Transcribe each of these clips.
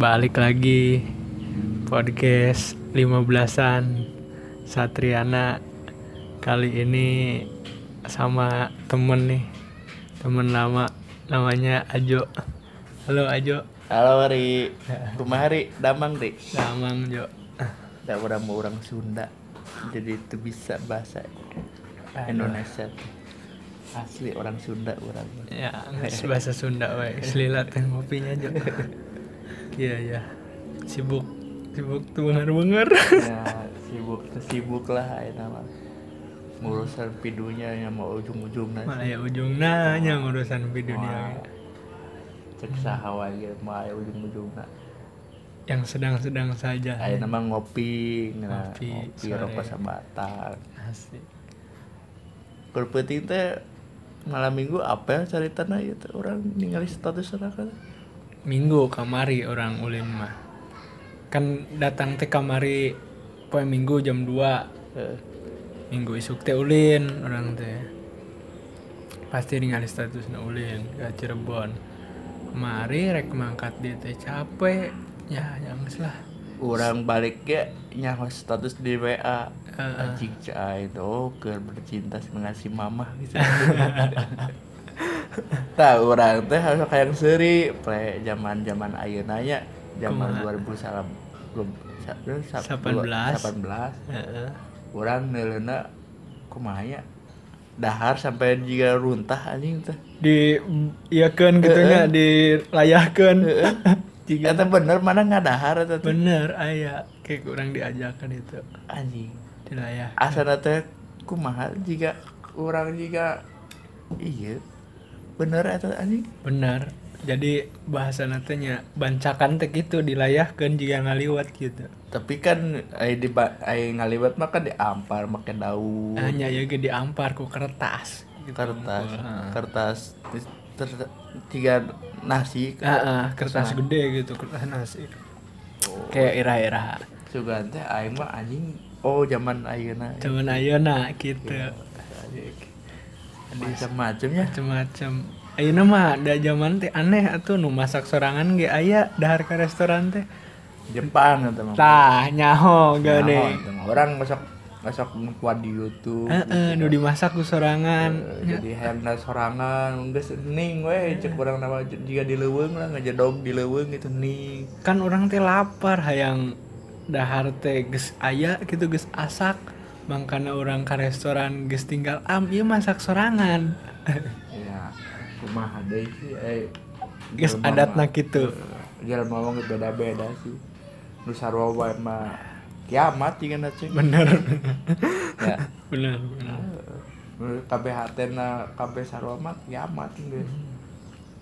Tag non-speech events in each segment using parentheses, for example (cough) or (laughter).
balik lagi. Podcast 15-an Satriana. Kali ini sama temen nih. Temen lama namanya Ajo. Halo Ajo. Halo Hari, rumah Hari, damang deh. damang Jo. Tidak orang mau orang Sunda, jadi itu bisa bahasa Indonesia. Asli orang Sunda orang. ya bahasa Sunda wae selilat yang ngopinya Jo (laughs) iya iya sibuk sibuk tuh bener bener Ya sibuk sibuk lah ya nama. Ngurusan pidunya yang mau ujung-ujungnya. malah ya ujung nanya ngurusan dia Cek sahawa ya mau ya ujung-ujungnya. yang sedang-sedang saja Ayo nama ngopi, nah, Ngopi, ngopi, rokok sabatang. asik Kalau penting teh malam minggu apa ya cari tanah itu orang ningali status orang kan. Minggu kamari orang ulin mah. Kan datang teh kamari poe minggu jam 2 Eh, minggu isuk teh ulin orang teh. Pasti ningali status na ulin ke Cirebon. Kemari rek mangkat dia teh capek. Ya yang lah. Orang balik ya nyawa status di WA Heeh. anjing cai itu ke bercinta dengan si mama gitu (laughs) tak orang teh harus kayak seri play zaman zaman ayeuna nya zaman Kumaha? 2000 salam belum sa- 18. 18 Heeh. orang neulena kumaha nya? Dahar sampai jika runtah anjing teh. Di iyakeun gitu nya dilayahkeun. (laughs) Jika eta bener mana ngadahar eta teh? Bener aya. Kayak kurang diajakan itu. Anjing. Dilayah asana teh kumaha jika orang jika iya bener eta anjing? Bener. Jadi bahasa natanya bancakan teh gitu dilayahkan jika ngaliwat gitu. Tapi kan ai di ai ngaliwat mah kan diampar make daun. Hanya ya ge diampar ku kertas gitu. kertas Heeh. kertas ter- tiga nasi. Heeh, kertas gede gitu kertas nasi. Kayak ira-ira. Sugan teh aing mah anjing oh zaman ayeuna. Cuman ayeuna gitu macam-macamnya macem-macem ayeuna mah da zaman teh aneh atuh nu masak sorangan ge. Aya dahar ka restoran teh. Jepang eta mah. Tah nyaho mah. orang masak masak kuat di YouTube heeh nu dimasak ku sorangan. Eh, jadi hendak sorangan. Geus ning we cek urang nama jika di leuweung lah ngajedog di leuweung gitu ning kan orang teh lapar hayang dahar teh geus aya gitu geus asak mangkana orang ke restoran geus tinggal am ieu masak sorangan. Ya kumaha deui sih eh geus adatna kitu. jelema mah geus beda-beda sih. Nu sarua wae mah kiamat jeung cek bener. Ya. (laughs) Bener bener. Nu kabeh hatena kabeh sarua mah kiamat geus.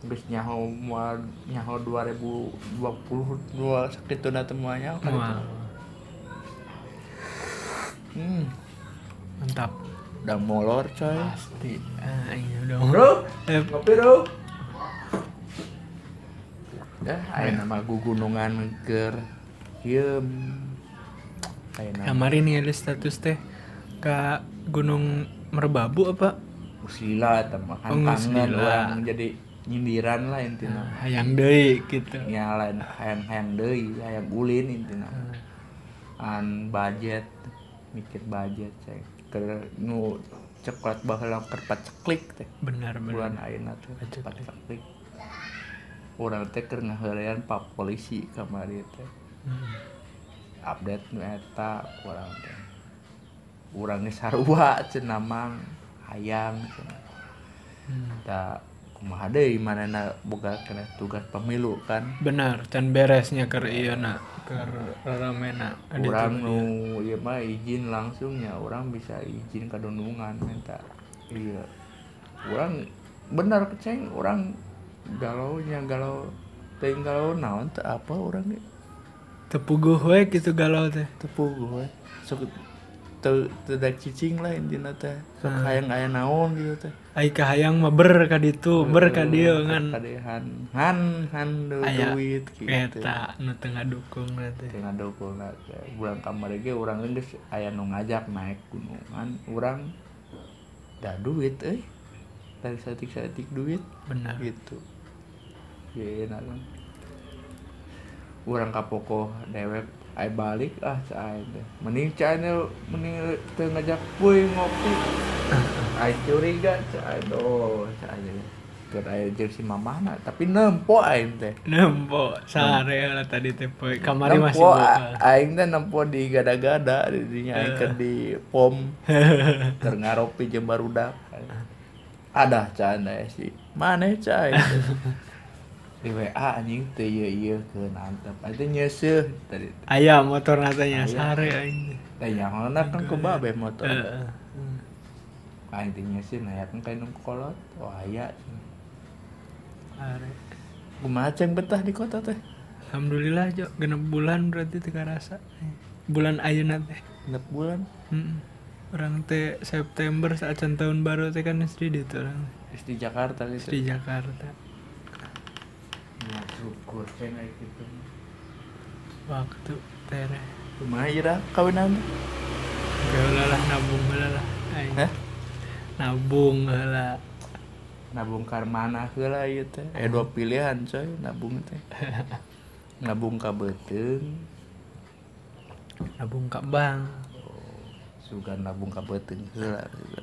Geus nyaho moal nyaho 2020 dua sakituna teh moal nyaho kan hmm. Mantap. Udah molor coy. Pasti. Ah, iya dong bro Eh, ngopi bro ya ayo nama gugunungan ker diem ayo nama. Kemarin nih ada status teh ke Gunung Merbabu apa? Usila teman Oh, kan kangen orang jadi nyindiran lah intinya nah, hayang deui gitu. Nyalain hayang hayang deui hayang ulin intinya an budget mikir budget cek. Ke nu coklat baheula keur paceklik teh. Benar bulan benar ayeuna teh Paceklik. paceklik urang teh keur pak polisi kamari teh. Hmm. update nu eta urang teh. Urang geus sarua cenah mang hayang cenah Hmm. da kumaha deui manehna boga kena tugas pemilu kan. Benar can beresnya ke iya nak ke ramena orang nu ieu mah izin langsungnya orang bisa izin ke dundungan minta iya. Orang benar keceng orang galau nya galau teuing galau naon teu apa orang ge? Tepuguh we gitu galau teh. Tepuk gue sok teu da cicing lah intina teh. Sok Hmm. hayang aya naon gitu teh ai kahayang mah ber ka ditu ber ka dieu ngan. kadehan han han Aya duit gitu. eta nu tengah dukung teh. Tengah dukung bulan kamar ge urang geus aya nu ngajak naik gunungan. Urang da duit euy. Dari satik-satik duit. Benar. Gitu. Iya, enak kan. orang kapoko dewek ay balik ah cai deh mending cai mending ngajak puy ngopi. (laughs) Ay curiga cai do cai deh keur aya jeung si mamana tapi nempo aing teh. Nempo sare lah tadi teh poe. Kamari masih buka. Aing teh nempo di gada-gada di dinya aing keur di pom. (laughs) Keur ngaropi jeung barudak. Ada ya sih mana cai (laughs) di WA anjing teh ieu ieu ke nantep itu nyeseuh tadi aya motor natanya Aya. sare aing teh yang mana kan ke babe motor. Heeh. aing teh nyeseuh nah ya kan kain kolot. Oh aya sare kumaha ceng betah di kota teh. Alhamdulillah jo genep bulan berarti teu rasa. Bulan ayeuna teh. Genep bulan? Mm-mm. orang teh September saat tahun baru teh kan istri di orang. Di Jakarta gitu Jakarta ya syukur. Ceng kayak gitu. Waktu tere kumaha ira kawinan teh? Gak lah nabung heula lah. Hah? nabung heula nabung ka mana heula ieu teh. Eh dua pilihan coy nabung teh. (laughs) Nabung ka beuteung nabung ke bank. Suga nabung ka beuteung heula juga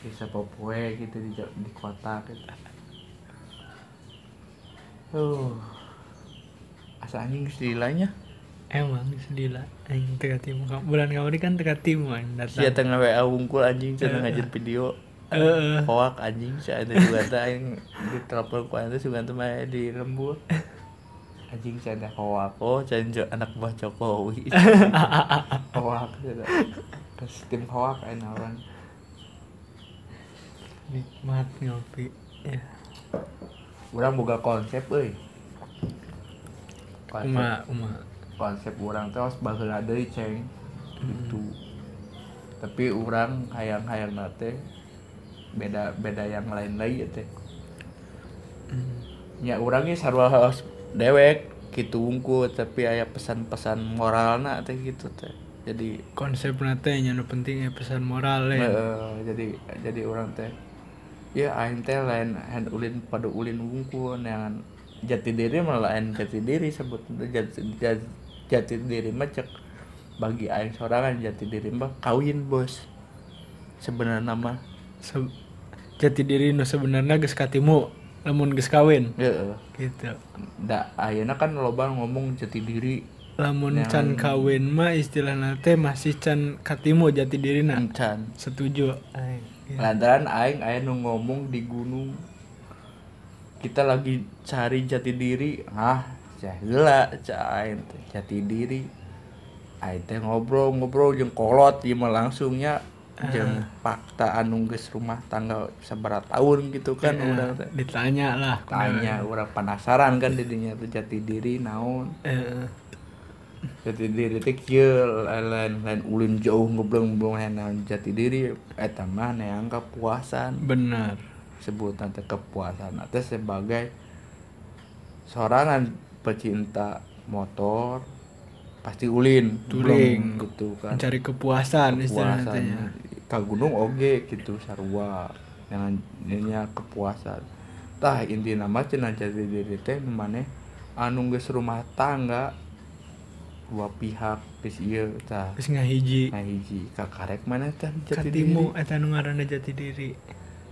bisa popoe gitu di di kota gitu uh asa anjing istilahnya emang sedih lah aing teka timu. Bulan kemarin kan teka timu aing Sia datang tengah WA wungkul anjing cenah ngajar video. Heeh. hoak anjing ada juga teh aing di telepon ku juga teh mah di lembur anjing ada hoak. Oh saya anak buah Jokowi. (laughs) Hoak gitu terus tim hoak aing orang nikmat ngopi. Ya orang boga konsep euy. Konsep uma uma. konsep orang teh harus baheula deui ceng. Gitu. Tapi orang hayang-hayang teh beda beda yang lain lagi teh. Hmm. ya orangnya sarwa harus dewek gitu unggul tapi aya pesan-pesan moralna teh gitu teh. Jadi konsep nate nya nu penting ya pesan moral ya jadi jadi orang teh ya aing teh lain hand ulin pada ulin unggul yang jati diri malah lain jati diri sebut jati, jati, jati diri mah cek bagi aing sorangan jati diri mah kawin bos. Sebenarnya mah. Se- jati diri nu sebenarnya geus katimu lamun geus kawin. Ya gitu. Da ayeuna kan loba ngomong jati diri lamun Yang- can kawin mah istilah nate masih can katimu jati diri na encan setuju. Aing. Gitu. lantaran aing aya nu ngomong di gunung. Kita lagi cari jati diri. Ah cah heula cah aing teh jati diri. Aing teh ngobrol ngobrol jeung kolot mah langsungnya jeung fakta anu geus rumah tangga sabarat tahun gitu kan Ya, udah teh. ditanya lah. Tanya urang penasaran kan didinya teh jati diri naon jati diri teh kieu lain lain ulin jauh ngobrol-ngobrol naon jati diri eta mah neang kepuasan benar. Sebutan teh kepuasan teh sebagai sorangan pecinta motor pasti ulin Touring. gitu kan. Mencari kepuasan istilah kepuasan. natenya ka gunung oge gitu sarua dengan ininya kepuasan. Tah inti nama cenah jati diri teh maneh anu geus rumah tangga dua pihak geus ieu tah. Terus nah hiji kakarek mana teh jati katimu diri? eta nu ngaranna jati diri.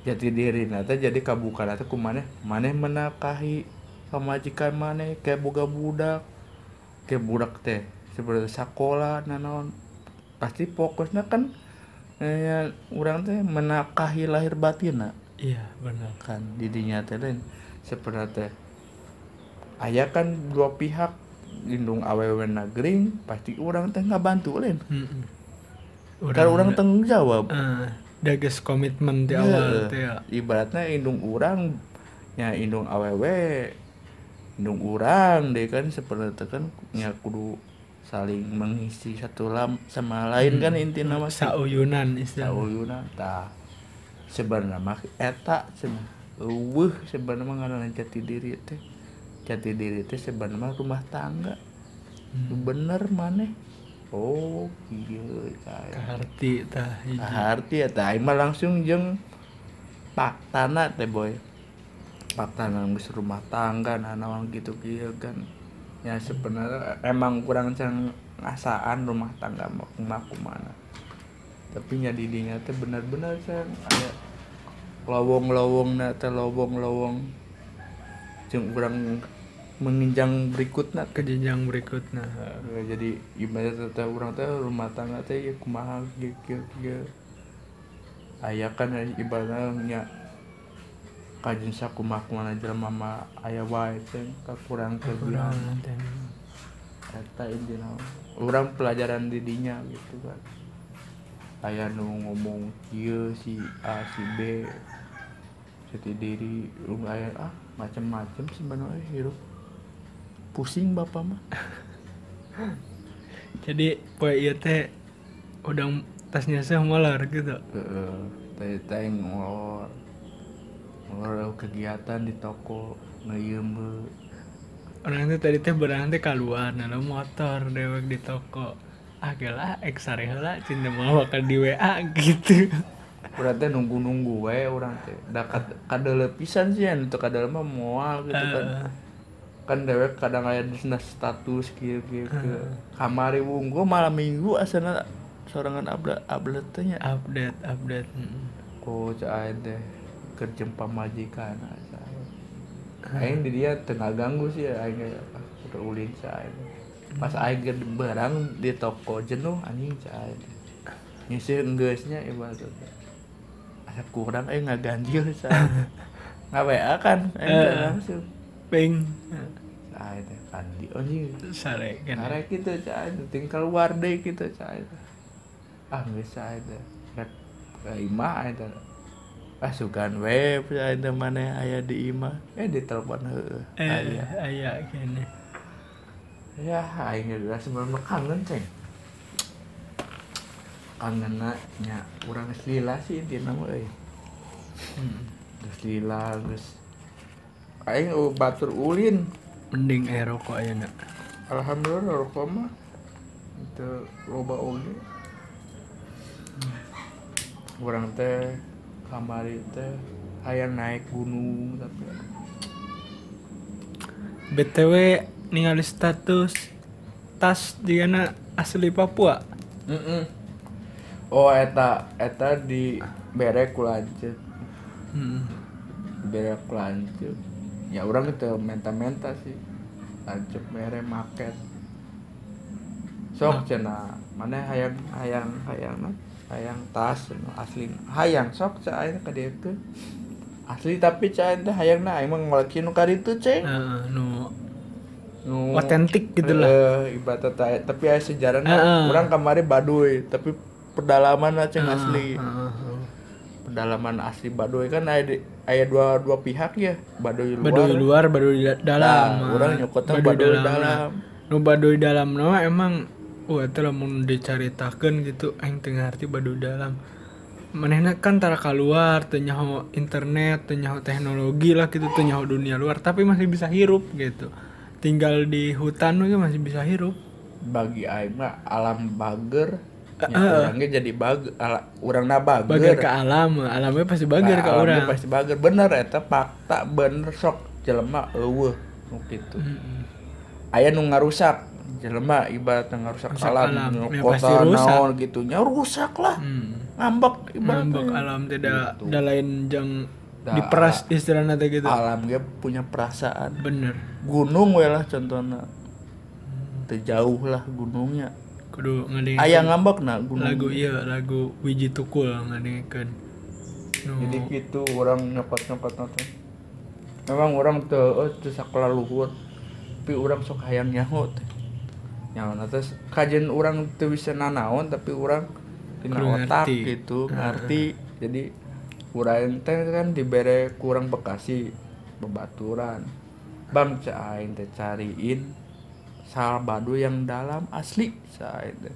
Jati diri nata jadi kabuka nata ku maneh maneh menakahi pamajikan maneh kayak boga budak kayak budak teh seperti sekolah nanaon pasti fokusnya kan eh, orang teh menakahi lahir batin iya benar. Kan didinya teh lain. Seperti teh ayah kan dua pihak lindung awewe negeri pasti orang teh nggak bantu lain kan orang tanggung jawab. Eh, da geus komitmen di Iya. awal teh ya. ibaratnya indung orang ya indung awewe indung orang deh kan seperti itu kan ya kudu saling mengisi satu lam sama lain kan inti nama sauyunan istilah. Sauyuna tah sebenarnya mah eta cenah eueuh sebenarnya mah ngaranna jati diri teh jati diri teh sebenarnya mah rumah tangga. Hmm. bener maneh. Oh iya kaharti tah hiji. Arti ya tah. Mah langsung jeung paktana teh boy. Paktana geus rumah tangga nah naon gitu kieu kan. Ya sebenarnya emang kurang can ngasaan rumah tangga kumaha kumana. Tapi nya didinya teh benar-benar can aya lowong-lowong na teh lowong-lowong. Jeung urang menginjang berikutna ke jenjang berikutnya. Ya, jadi ibarat teh urang teh rumah tangga teh ya kumaha kieu kieu kieu aya kan ibaratnya kajen sakumaha kumaha jelema mah aya wae teh kelebihan kurang teh. Eta intina urang pelajaran didinya gitu kan. Aya nu ngomong kieu si A si B jati diri lu aya ah macem-macem sebenarnya hirup pusing bapak mah. (laughs) Jadi poe ieu teh udang tasnya seh molor gitu. Heeh, teh teh ngolor ngolor kegiatan di toko ngeuyeum orang teh tadi teh berang teh keluar lo motor dewek di toko. Ah gila eksare heula cinta mau bakal di WA gitu. (laughs) Urang teh nunggu-nunggu we urang teh. Da kad kadele pisan sih anu teu kadele mah moal gitu kan. Eh, kan dewek kadang aya di sana status kieu kieu kieu kamari. Wunggu malam minggu asana sorangan abla ablet teh nya. Update update. Mm. ko cai teh kerja pamajikan asa aing di dia tengah ganggu sih aing ah, udah ulin cai pas aing ke barang di toko jenuh anjing cai ngisi enggeusnya ibaratnya. Asa kurang aing ngaganjil cai nggak (laughs) WA kan aing langsung. Ping cai teh kandi anjing sare kan Karek gitu cai ting keluar deh gitu cai ah nggak cai teh rek ke imah aja teh ah sugan web cai teh mana aya di imah eh di telepon heueuh eh aya aya kene. Ya aing geus sebenarnya kangen ceng. Kangen nya urang geus lila sih mah euy. Hmm. geus lila geus aing oh, batur ulin mending air rokok aja nak. Alhamdulillah rokok mah itu loba oge orang teh kamari teh hayang naik gunung tapi btw ningali status tas digana asli Papua. Mm-mm. oh eta eta di bere ku lanceuk hmm. bere ku lanceuk ya orang itu menta-menta sih. Lanceuk bere market sok cenah mana hayang hayang hayang na hayang tas asli. Hayang sok cai ka dieu teh asli tapi cai teh hayang na aing mah ngoleki nu ka ditu ceng. Heeh, nu nu otentik gitu lah. Eh, ibarat tapi aya sejarahna Heeh. urang kamari baduy tapi pedalaman ceng asli. Heeh, heeh. Pedalaman asli Baduy kan ada aya dua dua pihak ya Baduy luar Baduy luar, Baduy da- dalam. Nah, orang nyokotnya Baduy dalam. Nu Baduy dalam nama emang wah itu lamun dicaritakeun gitu aing teu ngarti Baduy dalam. Manehna kan tara keluar, teu nyaho internet, teu nyaho teknologi lah gitu, teu nyaho dunia luar, tapi masih bisa hirup gitu. Tinggal di hutan juga masih bisa hirup. bagi aing mah alam bager ya, orangnya jadi bag ala, urangna bager Bager ke alam, alamnya pasti bager Nah, ke orang. pasti bager bener eta fakta bener sok jelema eueuh nu kitu Mm-mm. aya nu ngarusak jelema ibarat ngarusak Rusak alam, alam. nu Ya, kota rusak. naon gitu nya rusak lah Hmm. ngambek ibaratnya Ngambek alam tidak Gitu. da lain jang Da- diperas istilahnya gitu. alam ge punya perasaan Bener. gunung we lah contohnya teu jauh lah gunungnya Kudu ngadengkeun aya ngambek nah gunung lagu iya lagu Wiji Tukul ngadengkeun. Nu. Jadi gitu orang nyokot nyokot nanti memang orang tuh oh, tuh sekolah luhur. Tapi orang sok hayang nyaho teh. Nyaho nanti kajian orang tuh bisa nanaon tapi orang tina otak ngerti. gitu ngerti. Jadi urang teh kan dibere kurang bekasi bebaturan. Bang cain teh cariin sal badu yang dalam asli teh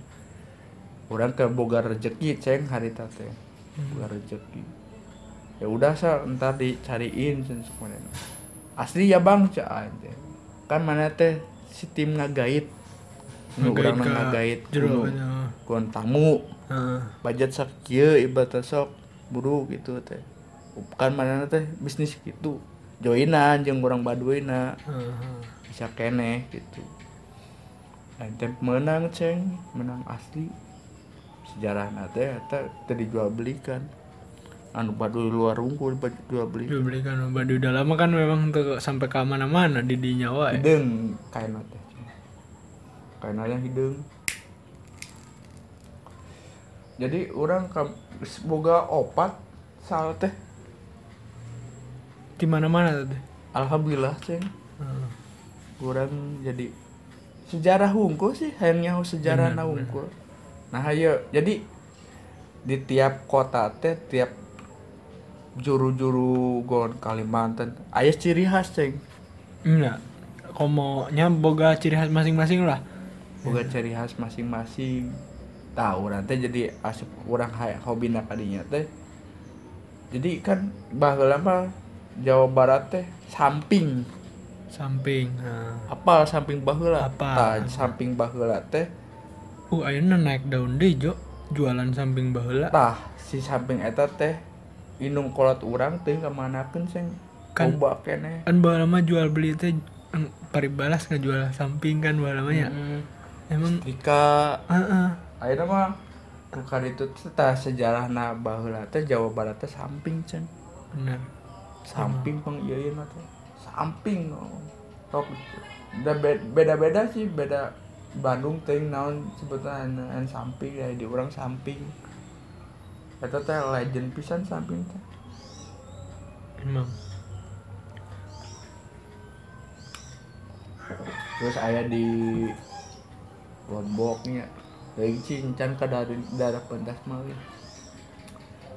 orang ke boga rezeki ceng hari teh boga rezeki ya udah sa ntar dicariin semuanya. Asli ya bang teh kan mana teh si tim ngagait. Nu Ngagait jero kun tamu. Heeh. budget sak kieu ibaratnya sok buru gitu teh. Kan mana teh bisnis gitu. Joinan jeung orang baduina. Bisa keneh gitu Teh menang ceng. Menang asli. Sejarah nate eta teu dijual belikan anu baduy luar unggul jual beli Dia belikan udah lama kan memang tuh sampai ke mana-mana di dinya wae. hideung kaina teh kaina yang hideung jadi orang boga opat sal teh. Di mana-mana tuh. alhamdulillah ceng. Heeh. kurang jadi sejarah hungkul sih hanya sejarah na hungkul nah ayo jadi di tiap kota teh tiap juru-juru gon Kalimantan aya ciri khas ceng. Enggak. Komonya boga ciri khas masing-masing lah. boga ciri khas masing-masing. Tahu nanti jadi asup orang hay hobi kadinya teh. Jadi kan baheula mah Jawa Barat teh samping Samping. Nah. apal samping baheula Apal. Tah, samping baheula teh Uh, ayeuna naik daun deh, Jo. Jualan samping baheula. tah si samping eta teh inung kolot urang teh kamanakeun seng Kan- coba keneh Kan baheula mah jual beli teh paribalas ngejual samping kan baheula mah ya. Mm, Emang Rika heeh. ayeuna mah Bukan itu teh sejarah na baheula teh Jawa Barat teh samping cen Benar. samping pang iya iya teh samping. Tok, da be- beda-beda sih beda Bandung teh naon anu, anu samping ya di orang samping eta teh legend pisan samping teh Emang. terus aya di Lomboknya Lagi cincan ke dari daerah pentas mah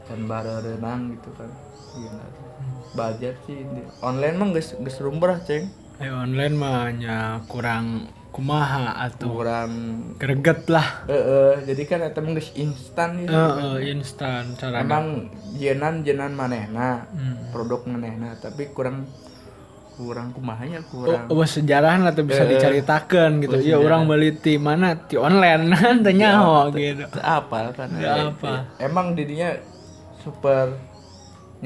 dan bara renang gitu kan iya nah. Budget sih online mah geus geus rumbrah ceng Ayo online mah hanya kurang kumaha atau kurang greget lah. eh eh, jadi kan eta mah geus instan ya Heeh, instan cara emang jenan jenan manehna Hmm. produk manehna tapi kurang kurang kumahanya Oh, kurang oh, sejarah lah tuh bisa Eh, diceritakan gitu. oh, Ya sejarah. orang beli di mana di online kan (laughs) tanya oh, gitu. Apal kan Teu Eh, apa. eh, emang didinya super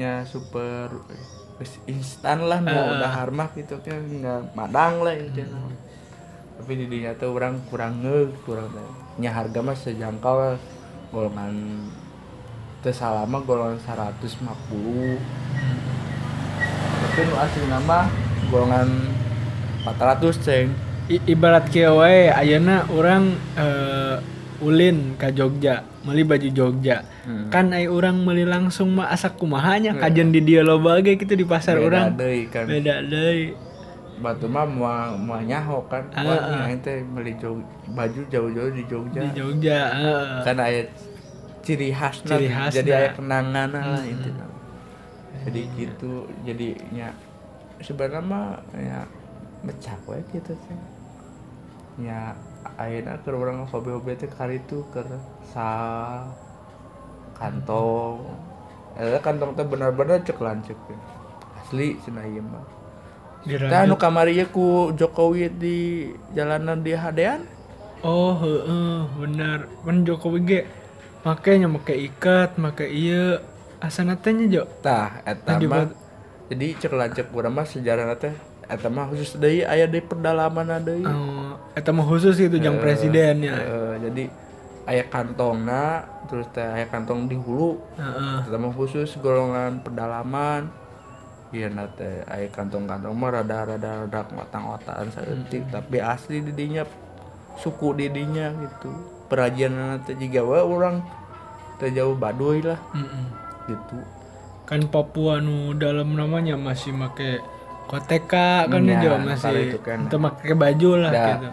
nya super instan lah mau Eh. udah harmah gitu kan nggak madang lah intinya Hmm. tapi didinya tuh orang kurang nge kurang nya harga mah sejangkau lah golongan teu salama golongan 150 tapi nu asli nama golongan 400 ceng I- ibarat kieu wae ayeuna orang eh, ulin ke Jogja, meuli baju Jogja. Hmm. Kan ai orang meuli langsung mah asa kumahanya kajen di dia loba ge gitu di pasar Beda orang. deui kan Beda deui. batu mah mau mau nyaho kan Ah, wah ah. ini ente beli jog, baju jauh-jauh di Jogja Di Jogja, heeh. kan aya ciri khas Ciri khasna. jadi aya kenangan lah Hmm. intinya jadi gitu jadinya sebenarnya mah ya mecah we gitu sih ya ayeuna ke orang hobi-hobi teh kali itu ke sal kantong eh kantong teh benar-benar cek lancek we. asli cenah ieu mah Diranjut. anu kamari ku Jokowi di jalanan di Hadean Oh, heeh, benar. Kan Jokowi ge makanya make ikat, make iya asana teh nya, Jo. tah eta mah jadi cek lancek urang mah sejarah teh eta mah khusus deui aya di pedalaman deui Oh, eta mah khusus itu jang presidennya. Eh, jadi aya kantongna terus teh aya kantong di hulu mah khusus golongan pedalaman Iya nate aya kantong-kantong mah rada-rada rada otang-otaan saeutik tapi asli didinya suku didinya gitu perajian teh jiga we urang teh jauh Baduy lah Mm-mm. gitu Kan Papua nu dalam namanya masih make koteka kan Ya, ya, masih itu kan. itu make baju lah Da. gitu.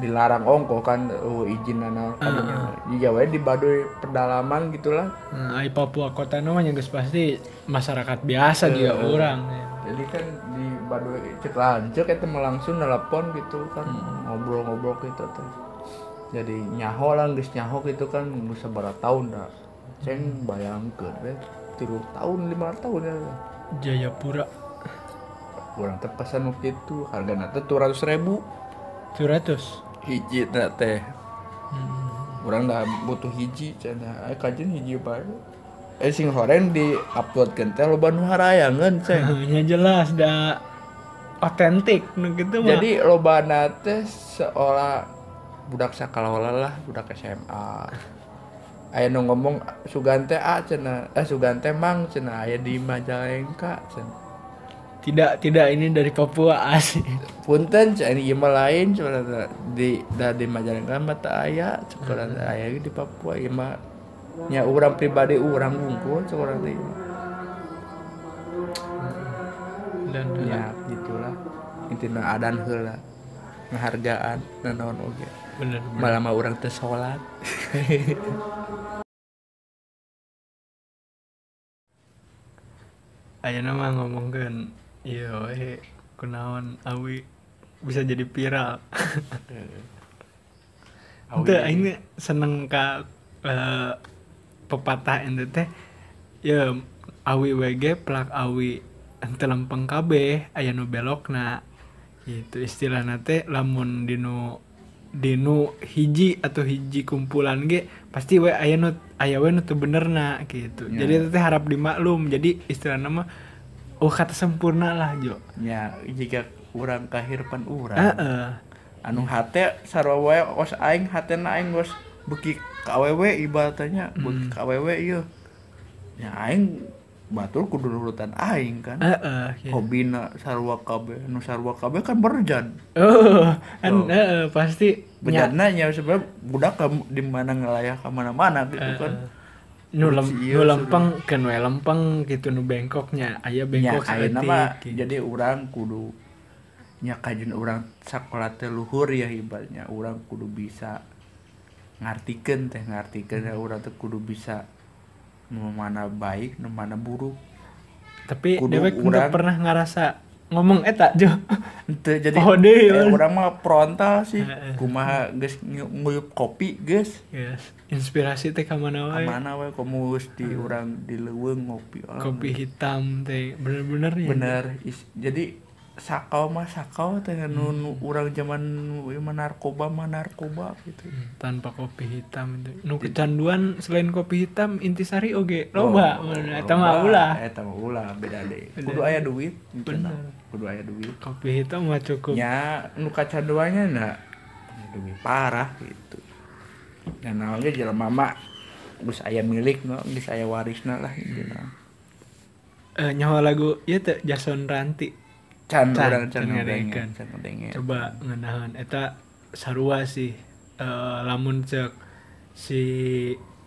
Dilarang. Ongko kan uh, izin nana kadinya jiga we di Baduy pedalaman gitulah. Nah, ai Papua kota namanya geus pasti masyarakat biasa dia orang. ya. jadi kan di Baduy cek itu mah langsung nelpon gitu kan ngobrol-ngobrol gitu tuh. Jadi nyaho lah geus nyaho gitu kan geus sabaraha tahun dah. Ceng bayangkeun we tilu tahun lima tahun ya. Jayapura. Kurang teh pesan waktu itu hargana teh tujuh ratus ribu 200. hiji na teh. Hmm. orang dah butuh hiji cenah aya kajian hiji bae. Eh sing horeng di upload kan teh loba nu harayangeun ceng (laughs) ya jelas da otentik gitu mah. Jadi loba teh seolah budak sakalola lah budak SMA aya nu ngomong sugante a cenah eh sugante mang cenah aya di Majalengka cenah tidak tidak ini dari Papua asli. Punten ini ieu mah lain cuma di da di Majalengka mah teu aya cek urang teh aya di Papua ieu mah nya urang pribadi urang unggul cek urang teh. Dan ya gitulah. Intina adan heula penghargaan dan naon oge. Malah mah urang teu salat. (laughs) Aya nama ngomongkeun iya we kunaon awi? Bisa jadi viral. (laughs) Itu mah seneng ka eh, pepatah ente teh. Ya awi WG plak awi ente lempeng kabeh aya nu belokna. Gitu istilahna teh lamun dinu dinu hiji atau hiji kumpulan ge pasti we aya nu aya we nu teu benerna gitu. Ya. jadi itu teh harap dimaklum. Jadi istilahna mah oh kata sempurna lah jo nya jika urang kahirpan urang Heeh. anu hate sarua wae os aing hatena aing geus beki awewe ibaratnya beki ka awewe ieu nya aing batur kudu nurutan aing kan Heeh. ya. hobina sarua kabeh nu kabeh kan berjan Oh, kan Oh. heeh, pasti nya- berjanna nya sebenarnya budak di mana ngelayah ka mana-mana gitu kan nu lem, Kursi ieu nu lempeng gitu nu bengkoknya aya nya bengkok saeutik, mah gitu. jadi urang kudu nya kajen urang sakola teh luhur ya ibaratnya urang kudu bisa ngartikeun teh ngartikeun ya urang teh kudu bisa nu mana baik nu mana buruk. Tapi kudu dewek udah pernah ngerasa ngomong eta jo. (laughs) Ente jadi Oh, deh, eh, man. urang mah frontal sih. Kumaha geus ngu- nguyup kopi geus. Yes. inspirasi teh ka mana wae? Mana we komo geus di urang di leuweung ngopi kopi hitam teh bener-bener ya bener is- jadi sakau mah sakau teh nu urang zaman mah narkoba mah narkoba gitu. Hmm, tanpa kopi hitam itu. Nu kecanduan selain kopi hitam intisari oge. Loba mana eta mah ulah. Eta mah ulah beda deh. Kudu aya duit cenah. kudu aya duit. Kopi hitam mah cukup. Nya nu kacanduannya na duit parah gitu. Dan naonnya jelema mah geus aya milik no geus aya warisna lah intina Eh, nyawa lagu ieu teh Jason Ranti can Can, urang can ngadengeun. ngadengeun can ngadengeun. coba ngenahan eta sarua sih Eh, lamun cek si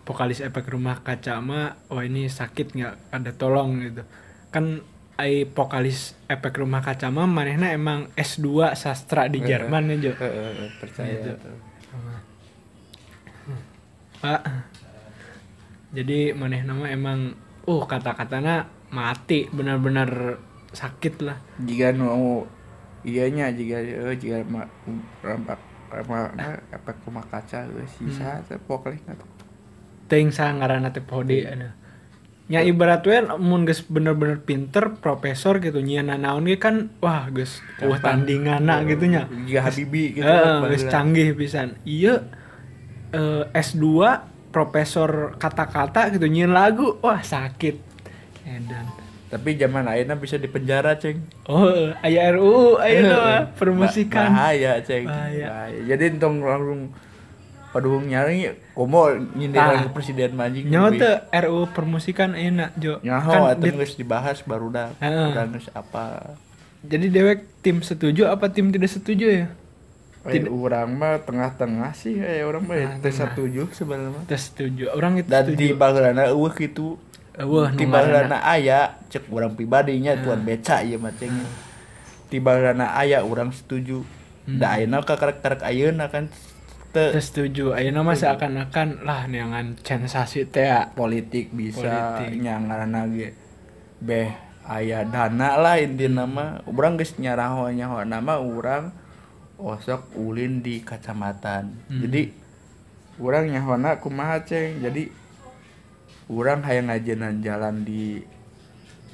vokalis efek rumah kaca mah wah ini sakit nggak ada tolong gitu kan ai vokalis efek rumah kaca mah manehna emang S2 sastra di. Jerman ya Jo percaya Gitu. tuh. Pak jadi manehna mah emang uh kata-katana mati benar-benar sakit lah. Jika nu iyanya jika eh, jika ma rampak rampak efek rumah kaca eh, sisa teh pokoknya nggak tahu. ting ngaranna teh pode anu. nya ibarat we mun geus bener-bener pinter profesor gitu nyiana naon ge kan wah geus wah tandinganna gitu nya. Jika Habibi gitu geus baheula. canggih pisan. Iya eh, S2 profesor kata-kata gitu nyian lagu wah sakit. Edan tapi zaman ayeuna bisa dipenjara ceng. Oh aya RUU aya mah permusikan. Bahaya ceng. Bahaya. jadi entong langsung padung nyari komo nyindir Tah. lagi presiden manjing nyawa teh RUU permusikan enak jo. Nyaho kan geus dibahas baru dah. Heeh. udah apa. Jadi dewek tim setuju apa tim tidak setuju ya? Eh, orang mah tengah-tengah sih eh orang mah Tengah-tengah. setuju sebenarnya. Kita setuju. Orang itu dan setuju. di bageulana eueuh kitu Eueuh, nu di ngaranna. bageulana aya cek urang pribadinya tuan beca ieu mah ceng. Di bageulana aya urang setuju. Da ayeuna ka karek-karek ayeuna kan Kita setuju. Ayeuna mah seakan-akan lah neangan sensasi teh politik bisa nyangarana ge. Beh aya dana lah intina mah. Urang geus nyaraho nyaho nama urang osok ulin di kacamatan. Jadi urang nyahona kumaha ceng? Jadi urang hayang ngajenan jalan di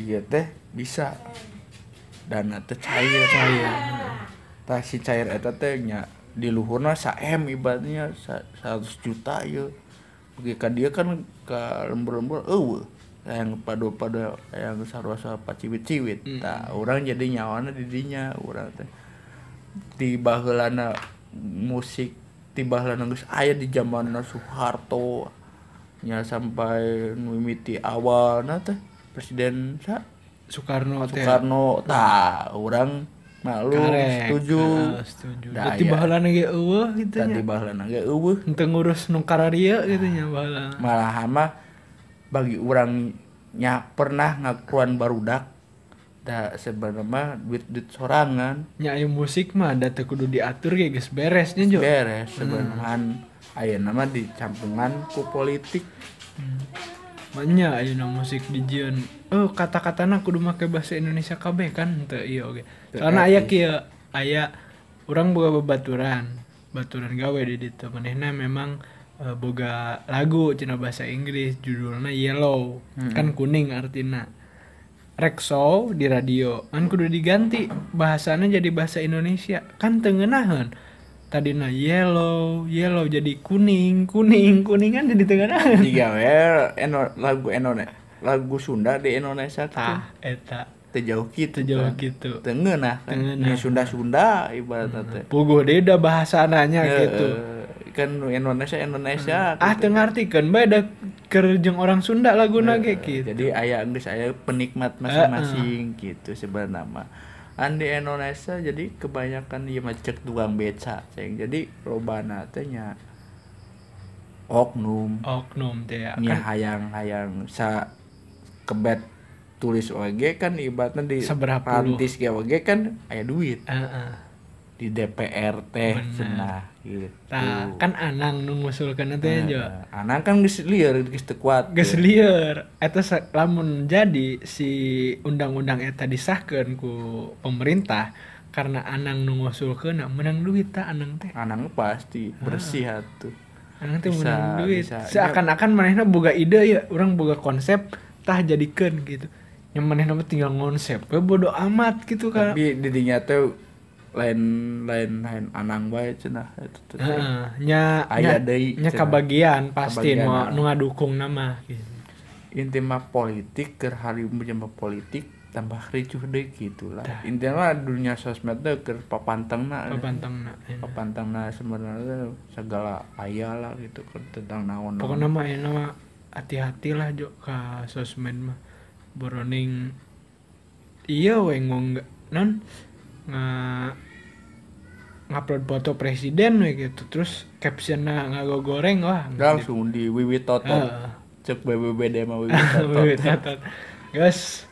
ieu teh bisa. Dana teh cair. Cair. tah si cair eta teh nya di luhurna sa M ibaratnya sa- 100 juta ieu. Bagi ka dia kan ka lembur-lembur eueuh yang padu pada yang sarua sarua ciwit-ciwit Mm. tah orang jadi nyawana di dinya orang teh. Di baheulana musik di baheulana geus aya di zamanna Soeharto nya sampai mimiti awalna teh presiden sa? Soekarno Soekarno tah orang malu Karek. setuju. Heeh, setuju. Da, berarti aya. baheulana ge eueuh gitu tadi nya. baheulana ge eueuh. Henteu ngurus nu kararia gitu nya baheula. Malahan mah bagi orang nya pernah ngakuan barudak da sebenarnya duit duit sorangan. Nya musik mah da teu kudu diatur ge geus beres nya jo. Beres sebenarnya aya nama dicampungan ku politik Banyak ayeuna musik dijieun. Oh, kata-katana kudu make bahasa Indonesia kabeh kan teu ieu oge. Teu Soalna aya etis. kieu, aya urang boga babaturan. Baturan gawe di ditu. Manehna memang eh, boga lagu cina bahasa Inggris judulnya Yellow. Kan kuning artina. Rexo di radio kan kudu diganti bahasana jadi bahasa Indonesia kan tengenahan tadina yellow yellow jadi kuning kuning kuning kan jadi tengenahan jika we eno, lagu Indonesia lagu Sunda di Indonesia tah eta. Teh jauh gitu sejauh kan. gitu. Teu ngeunah kan Teu ngeunah. Nya Sunda-Sunda ibaratna teh. puguh deda bahasananya Heeh, gitu. kan nu Indonesia Indonesia ah teu ngartikeun bae da keur jeung orang Sunda laguna ge gitu. Jadi aya geus aya penikmat masing-masing gitu sebenarnya mah. An di Indonesia jadi kebanyakan mah cek tukang beca ceng. Jadi lobana teh nya oknum oknum teh ya kan hayang-hayang sa kebet tulis oge kan ibaratnya di Seberapa rantis ge oge kan aya duit Heeh. Di DPR teh cenah gitu. Tah, kan anang nu ngusulkeun teh jo. Nah, anak kan geus lieur geus teu kuat. geus lieur. Eta lamun jadi si undang-undang eta disahkeun ku pemerintah karena anang nu ngusulkeun menang duit tah anang teh? Anang pasti bersih atuh. anang teh menang duit. bisa. seakan-akan manehna boga ide ya. Orang boga konsep tah jadikeun gitu. Yang manehna tinggal konsep bodo amat gitu kan Tapi di dinya teh lain lain lain anang bae cenah eta. Heeh, nya Aya deui, nya kabagian pasti nu nah. nu ngadukung nama gitu. Inti mah politik keur hari menjadi politik tambah ricuh deui gitu lah. Intinya mah dunia sosmed teh keur papantengna. Papantengna. Papantengna sebenarnya segala aya lah gitu tentang naon. Pokoknya mah ya nama hati-hati lah jo ka sosmed mah. Boroning iya we ngong non nga ngupload foto presiden we gitu terus captionnya ngago goreng wah langsung di Wiwit Toto. Heeh. Cek BBBD mah (laughs) Wiwit Toto. Wih, tatat. Guys,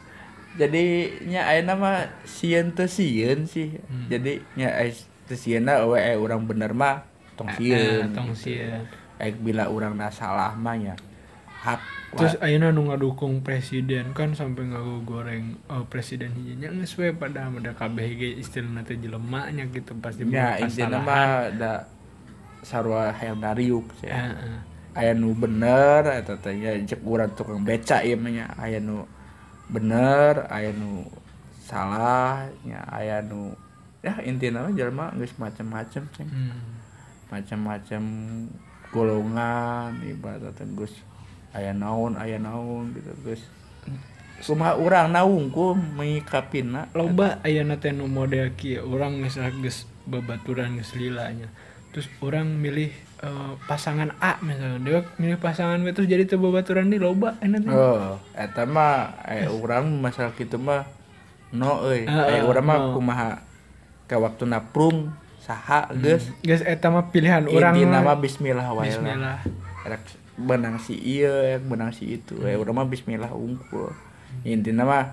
jadi nya ayeuna mah sieun teu sieun sih Hmm. jadi nya aya teu sieunna we eh, urang bener mah tong eh, sieun tong sieun. eh bila urang na salah mah nya hak Terus ayeuna nu ngadukung presiden kan sampai ngago goreng oh, presiden geus we pada ada kabeh ge istilahna teh jelema nya gitu pasti nya boga intina kasalahan. mah da sarua hayang dariuk sih Heeh. aya nu bener eta teh cek urang tukang beca ieu mah nya aya nu bener aya nu salah nya aya nu ya intina mah jelema geus macem-macem ceng Hmm. macam-macam golongan ibaratnya gus aya naon aya naon gitu gus kumaha urang naungku mengikapina loba ayeuna teh nu model kieu urang geus geus babaturan geus lila nya terus orang milih eh, pasangan A misalnya. Dia milih pasangan B terus jadi teu babaturan di loba enak oh eta mah eh urang masalah kitu mah no euy. Ah, eh urang mah no. kumaha ka waktu naprung saha geus. Geus eta mah pilihan orang intina mah mah. bismillah wae lah. Bismillah benang si iya benang si itu eh urang mah bismillah unggul. Intina mah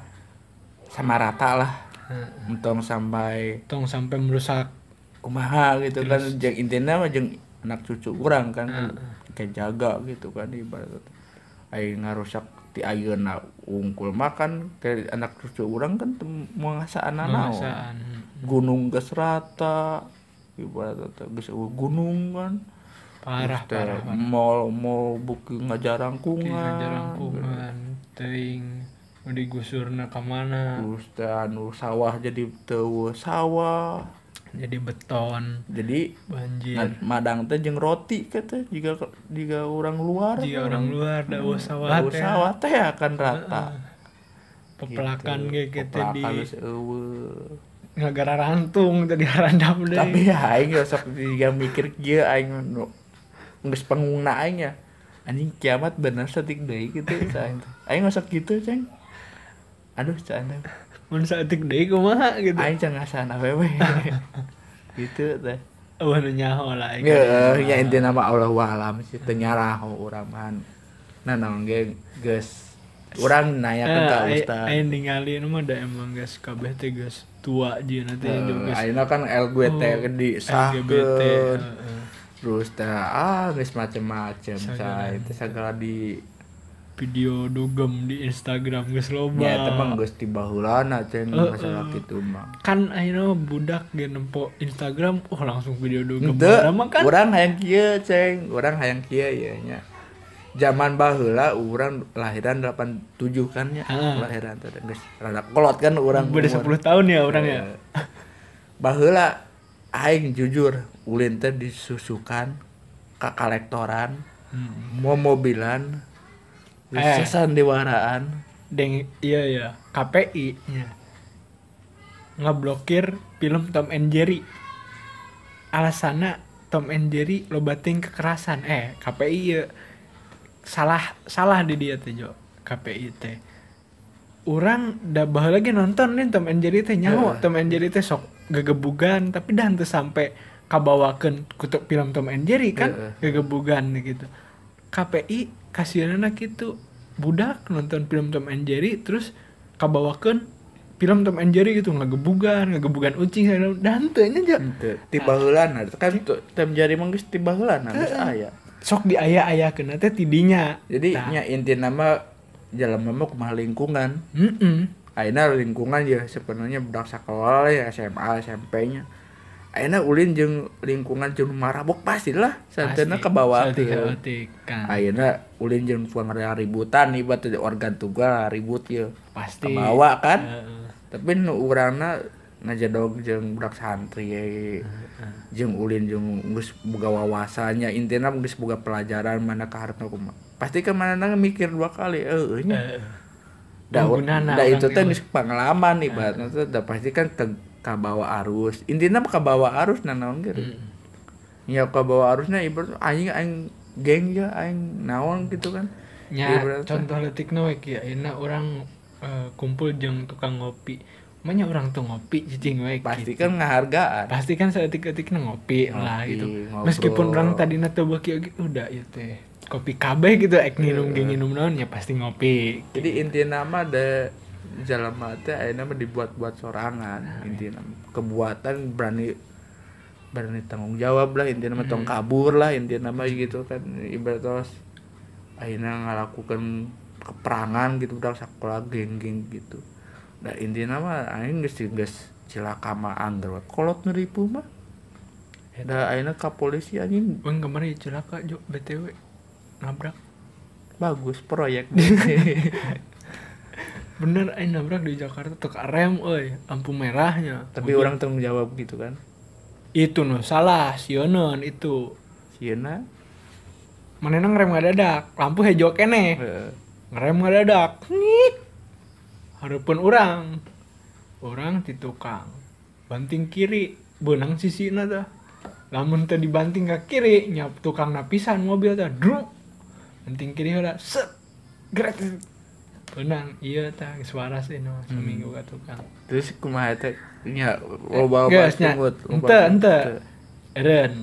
sama rata lah. Heeh. entong sampai tong sampai merusak kumaha gitu kan. Jeung intina mah jeung anak cucu kurang kan. Heeh. kayak jaga gitu kan ibarat ai ngarusak ti ayeuna unggul makan kayak anak cucu orang kan Mengasaan. gunung geus rata ibarat geus gunung kan parah teh parah mall mall buki ngajarangkungan jarangkungan mana terus teh anu sawah jadi teu sawah. Jadi beton. Jadi banjir. Nah, madang teh jeung roti kata jika jika orang luar. Jika orang luar da sawah teh. sawah teh akan rata. Pepelakan Gitu. gitu di ngagara rantung tadi harandam deh. Tapi ya aing sok jika mikir kieu aing nu geus pangungna aing ya anjing kiamat bener satik deui gitu aing teh. aing sok gitu ceng aduh canda mun saeutik deui kumaha gitu aing can ngasana wewe gitu teh oh nu nyaho lah aing. Ya, ya inti nama Allah alam sih tenyaraho urang mah. Nah, naon ge geus urang nanyakeun ka Eh, ustaz. aing ningali nu mah da emang geus kabeh teh geus tua jeung nanti Eh, geus Ayeuna kan LGBT Oh, di LGBT. Terus teh ah geus macem-macem Sagala. say teh sagala di video dugem di Instagram geus loba nya teh mah geus di baheulana ceng Heeh. masalah kitu mah. kan ayeuna budak ge nempo Instagram oh langsung video dugem Urang mah kan urang hayang kieu ceng, urang hayang kieu ya nya. Zaman baheula urang lahiran 87 kan ya. Heeh. Lahiran teh geus rada kolot kan urang. beda 10 tahun ya orang ya Baheula aing jujur ulin teh disusukan ka kolektoran, Hmm. mau mobilan, Eh. sandiwaraan. deng iya ya KPI nya ngeblokir film Tom and Jerry. Alasana Tom and Jerry lo bating kekerasan. Eh KPI ya salah salah di dia teh Jo. KPI teh orang dah baheula lagi nonton nih Tom and Jerry teh Heeh. Tom and Jerry teh sok gegebugan tapi dah teu sampai kabawakeun kutuk film Tom and Jerry kan Heeh. gegebugan gitu KPI kasihanana gitu budak nonton film Tom and Jerry terus kabawakeun film Tom and Jerry gitu ngegebugan ngegebugan ucing dan teu nya Ja. Henteu, ti baheulana kan tuh tem jari mah geus ti baheulana geus aya. sok diaya-ayakeun teh tidinya Jadi Tah. nya inti nama jalan mama kumaha lingkungan. Mm-mm. Ayeuna lingkungan ya sebenarnya budak sekolah ya SMA SMP-nya. Ayeuna ulin jeung lingkungan jeung marabok pastilah Pasti. ke bawah Ayeuna ulin jeung tukang ributan ibarat teh organ tunggal ribut ya. pasti Ke bawah kan. Heeh. Tapi nu urangna ngajadog jeung budak santri jeung ulin jeung geus boga wawasannya intina geus boga pelajaran mana kaharepna kumaha. Pasti kan mana mikir dua kali eueuh nya. Da, Gunana da orang itu teh ge geus pengalaman ibaratna teh da pasti kan ke kabawa arus. Intina mah kabawa arus nah naon ge. Mm. Ya kabawa arusnya ibarat aing aing geng ya aing naon gitu kan. nya Ibaratna. contoh letikna we kieu ayeuna orang eh, kumpul jeung tukang ngopi Manya orang tuh ngopi cicing we Pasti gitu. kan ngahargaan. pasti kan seetik-etiknya ngopi, lah Ngopi, gitu. ngobrol. meskipun orang tadi beuki oge udah ya teh kopi kabeh gitu ek nginum ge nginum naon ya pasti ngopi. Jadi inti nama ada jalan mata akhirnya mah dibuat-buat sorangan. Inti nama kebuatan berani berani tanggung jawab lah inti nama tong kabur lah inti nama gitu kan. Ibarat terus akhirnya ngelakukan keperangan gitu udah sekolah geng-geng gitu nah inti nama aing geus geus cilaka mah we. kolot neripu mah da akhirnya ke polisi anjing. Bang kemarin celaka Jo BTW nabrak. Bagus proyek. (laughs) Bener aing nabrak di Jakarta tuh rem euy. Lampu merahnya. Tapi orang tanggung jawab gitu kan? Itu no salah sionon itu. Sieuna mana ngerem ngadadak? Lampu hijau kene. Ngerem ngadadak. Ngit. Harapun orang orang di tukang. Banting kiri benang sisi dah lamun teh dibanting ke kiri nyap tukang napisan mobil teh druk. Banting kiri udah set gerak benang iya tah suara sih no seminggu ke tukang. Terus kumaha teh nya loba sungut, loba ente sungut. ente. eren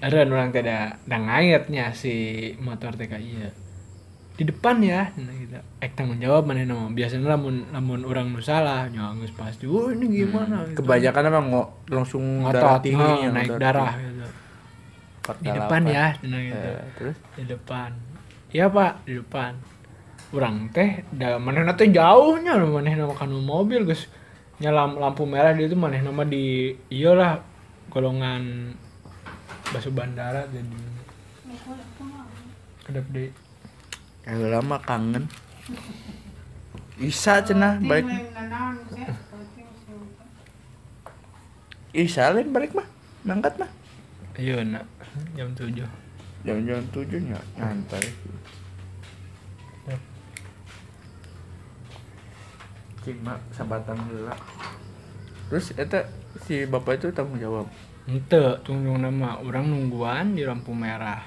eren orang tidak da ngayetnya si motor teh ka iya di depan ya. Nah gitu. Ek tanggung jawab mana nama biasanya lamun lamun orang nu salah nyanggus pasti oh ini gimana? Gitu. kebanyakan emang ngo, langsung ngotot tinggi oh, ya, naik darah darah tinggi. gitu. Di depan ya nah gitu. Eh, terus? Di depan. Iya pak di depan. Orang teh da mana teh jauhnya mana nama kanu mobil guys nyalam lampu merah dia tuh mana nama di iyalah golongan basuh bandara jadi. Kedap deh kagak lama kangen. Bisa cenah balik. Isa lain balik mah. Mangkat mah. Iya nak. Jam tujuh. Jam-jam tujuh nya nyantai. Cing mak sabatan heula terus eta si bapak itu tanggung jawab? Ente tunggu nama. Orang nungguan di lampu merah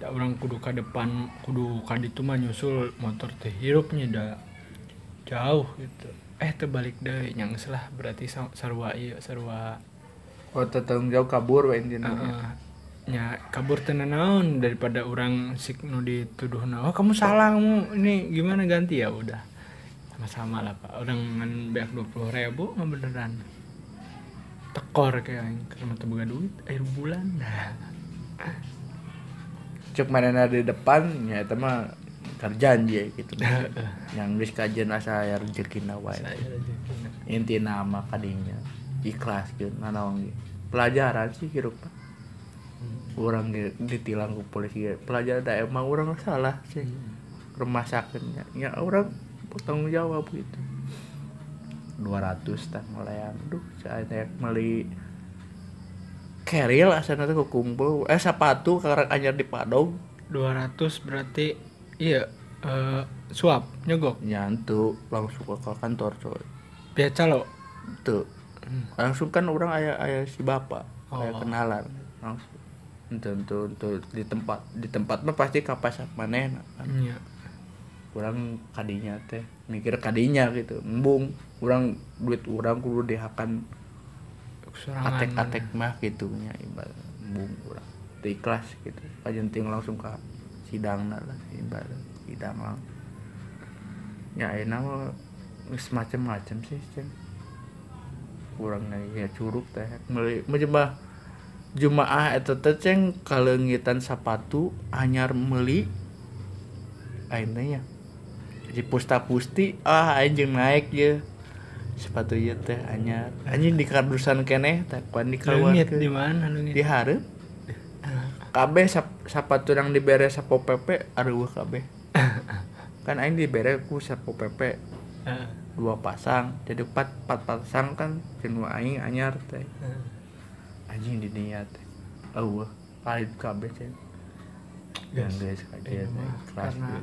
da orang kudu ke depan kudu ka ditu mah nyusul motor teh hirupnya da jauh gitu. Eh terbalik deh yang lah. Berarti sa- sarua iya sarua. Oh teu tanggung jawab kabur we intina Heeh. nya kabur tenan naon daripada orang sik nu dituduh oh kamu salah kamu ini gimana? Ganti ya udah. Sama-sama lah pak. Orang ngan beak dua puluh ribu mah beneran. Tekor kayak karena teu boga duit akhir bulan (laughs) cek mana di depan ya eta mah kerjaan dia gitu. (laughs) Yang geus kajian Saya rezeki. intina mah kadinya ikhlas gitu nanaon ge. pelajaran sih hirup orang ge ditilang ku polisi pelajaran da emang orang salah sih. Rumah sakitnya ya orang bertanggung jawab gitu. 200 tah melayang duh saya meli keril asana teh kumpul eh sepatu karek anyar di padong. 200 berarti iya eh, suap nyogok. Nyantu langsung ke kantor coy. Biasa lo? Tuh. Langsung kan orang ayah ayah si bapak ayah Oh. kenalan. Langsung. Untuk untuk di tempat di tempat mah pasti kapas maneh kan. Iya. Orang kadinya teh mikir kadinya gitu embung. Orang duit orang kudu dihakan kesurangan. Atek atek mah gitunya embung orang Teu ikhlas gitu. Kajenting langsung ke sidang lah ibarat sidang lang. Ya enak mah geus macem-macem sih ceng kurang ya curug teh. Meuli menjemah jemaah eta teh ceng kalengitan sapatu anyar meuli ayeuna ya. Di pusta pusti ah anjing naik ya sepatu ieu teh anyar. Anjing di kardusan keneh teh kuan di Leungit di mana leungit di hareup kabeh sap, sapatu yang dibere sapo pepe areueuh kabeh. (laughs) Kan aing dibere ku sapo Heeh. dua pasang jadi empat empat pasang kan jenuh aing anyar teh. Anjing di dinya teh. Eueuh palit kabeh yang Yes. Iya, teh mah, kelas karena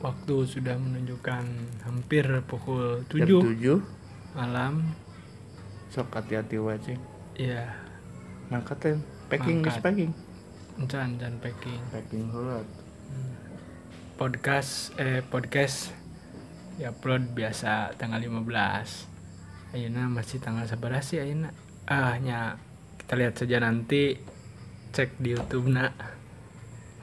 waktu sudah menunjukkan hampir pukul jam 7 tujuh malam. Sok hati-hati wae ceng ya mangkat teh packing Mangkat. packing. Encan dan packing. Packing heula podcast eh podcast ya upload biasa tanggal 15 Ayeuna masih tanggal 11 sih Ayeuna. Ah nya. Kita lihat saja nanti. Cek di YouTube nak.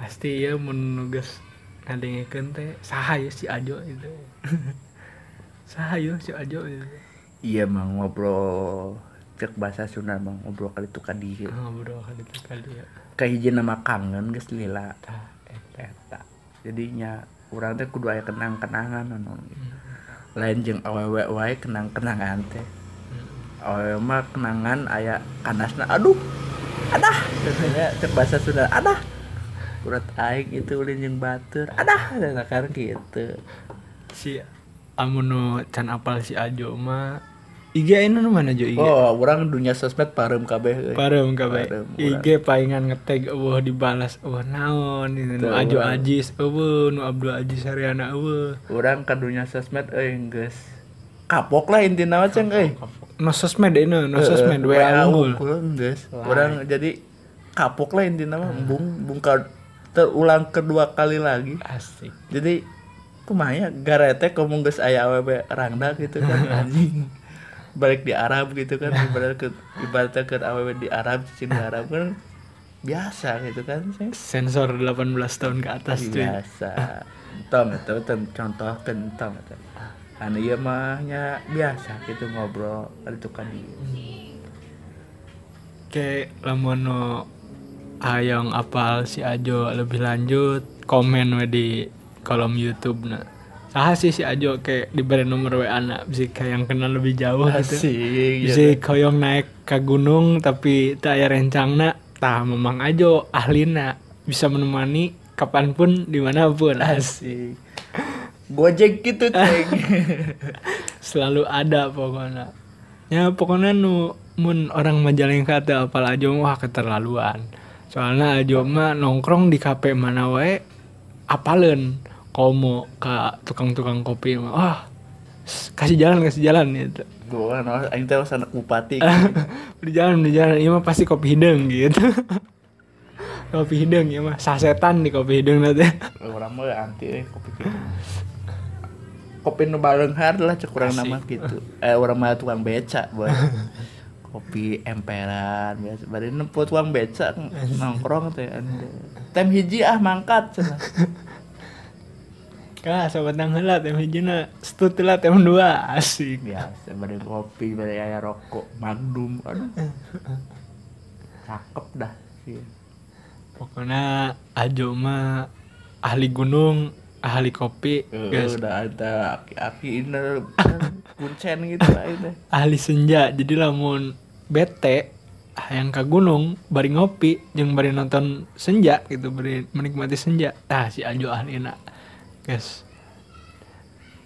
Pasti ya menugas ngadengikeun teh. Saha ya si Ajo itu (laughs) saha ya si Ajo itu iya mah ngobrol cek bahasa Sunda mah ngobrol kali itu kadi ngobrol kali itu kali ya. Kahiji nama kangen geus lila? Tah, eta. jadinya urang teh kudu aya kenang-kenangan anu. Lain jeung awewe wae kenang-kenangan teh. Awewe mah kenangan aya kanasna aduh adah. Cek bahasa Sunda adah. Urat aing itu ulin jeung batur adah. Dan kan gitu. Si amun nu can apal si Ajo mah IG nu mana Jo IG oh urang dunia sosmed parem kabeh euy. Parem kabeh. IG palingan ngetag eueuh dibalas eueuh naon ini nu Tuh, Ajo. Ajis eueuh nu Abdul Ajis Haryana eueuh. urang ka dunia sosmed euy geus kapok lah intina mah ceng euy No sosmed ini, no sosmed Eh, WA unggul. geus urang jadi kapok lah intina mah embung embung ka terulang kedua kali lagi Asik. jadi kumaha ya garete ngomong geus aya awewe rangda gitu kan (laughs) anjing balik di Arab gitu kan ibarat ke ibaratnya ke awewe di Arab cicing di Arab kan biasa gitu kan Ceng. Sensor 18 tahun ke atas biasa tong itu contoh kentong itu anu mah nya biasa gitu ngobrol itu kan dia Kayak lamun nu hayang apal si Ajo lebih lanjut komen we di kolom YouTube na. Saha sih si Ajo kayak diberi nomor WA na bisa kayak yang kenal lebih jauh gitu. asik bisa gitu. koyong naik ke gunung tapi tak aya rencangna tah memang aja ahlina bisa menemani kapan pun di mana pun. Asik. Gojek gitu ceng (laughs) selalu ada pokoknya. Ya pokoknya nu mun orang Majalengka teh apal ajo wah keterlaluan. Soalnya ajo mah nongkrong di kafe mana wae apalen komo ke tukang-tukang kopi mah wah kasih jalan kasih jalan gitu. Gue kan aing teh anak bupati. (laughs) Di jalan di jalan ini mah pasti kopi hidung gitu. (laughs) Kopi hidung ya mah sasetan di kopi hidung nanti. (laughs) Orang mah anti eh, kopi gitu kopi nu barenghar lah cek nama gitu. Eh orang mah tukang beca boy. Kopi emperan biasa. Bari nempo tukang beca nongkrong teh tem hiji ah mangkat cenah kah sobat nang heula teh hijina stut lah teh dua. Asik. Biasa bari kopi bari aya rokok magnum aduh. Cakep dah sih. Pokoknya ajo mah ahli gunung ahli kopi. Guys. udah ada aki-aki ini kuncen gitu lah itu ahli senja jadi lamun bete yang ke gunung bari ngopi jeung bari nonton senja gitu bari menikmati senja. Ah si ajo ahlina guys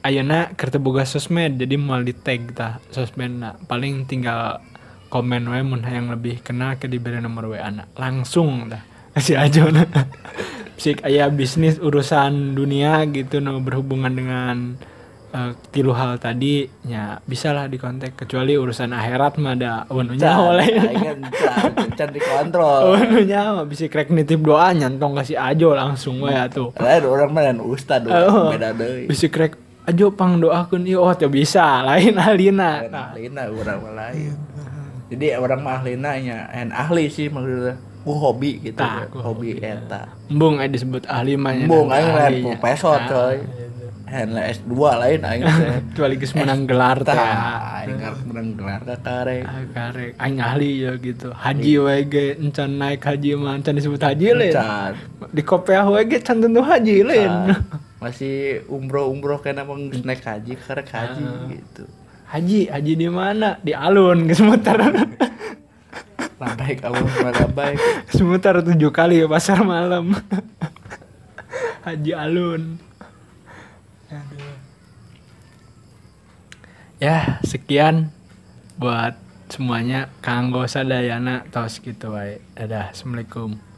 ayeuna keur teu boga sosmed jadi mal di tag tah sosmedna paling tinggal komen we mun yang lebih kenal ke diberi nomor WA na langsung dah (laughs) si ajo na. (laughs) Sik aya bisnis urusan dunia gitu no berhubungan dengan eh, tilu hal tadi ya bisa lah dikontak kecuali urusan akhirat mah ada wanunya oleh can can dikontrol. (laughs) wanunya mah bisa krek nitip doa nyantong kasih ajo langsung we atuh Lain orang mah dan ustad Oh. beda deui. bisa krek ajo pang doakeun ieu oh teu bisa lain (laughs) alina Lain ahlina orang mah lain. Jadi orang mah ahlina nya en ahli sih maksudnya. Ku hobi gitu. Ku hobi eta. embung aya disebut ahli mah nya Bung dan aing profesor Nah, coy. Lah S2 lain aing teh. (laughs) kecuali geus menang gelar teh aing menang gelar ka karek. Ah, karek aing ahli ya gitu haji wae ge encan naik haji mah encan disebut haji lain di kopiah wae ge can tentu haji lain. (laughs) Masih umroh-umroh kena mah geus naik haji karek haji Ah. gitu. haji haji di mana di alun geus muter (laughs) Lambai kamu lambai. geus muter tujuh kali ke pasar malam haji alun Aduh. Ya sekian buat semuanya. Kanggo sadayana tos gitu wae dadah assalamualaikum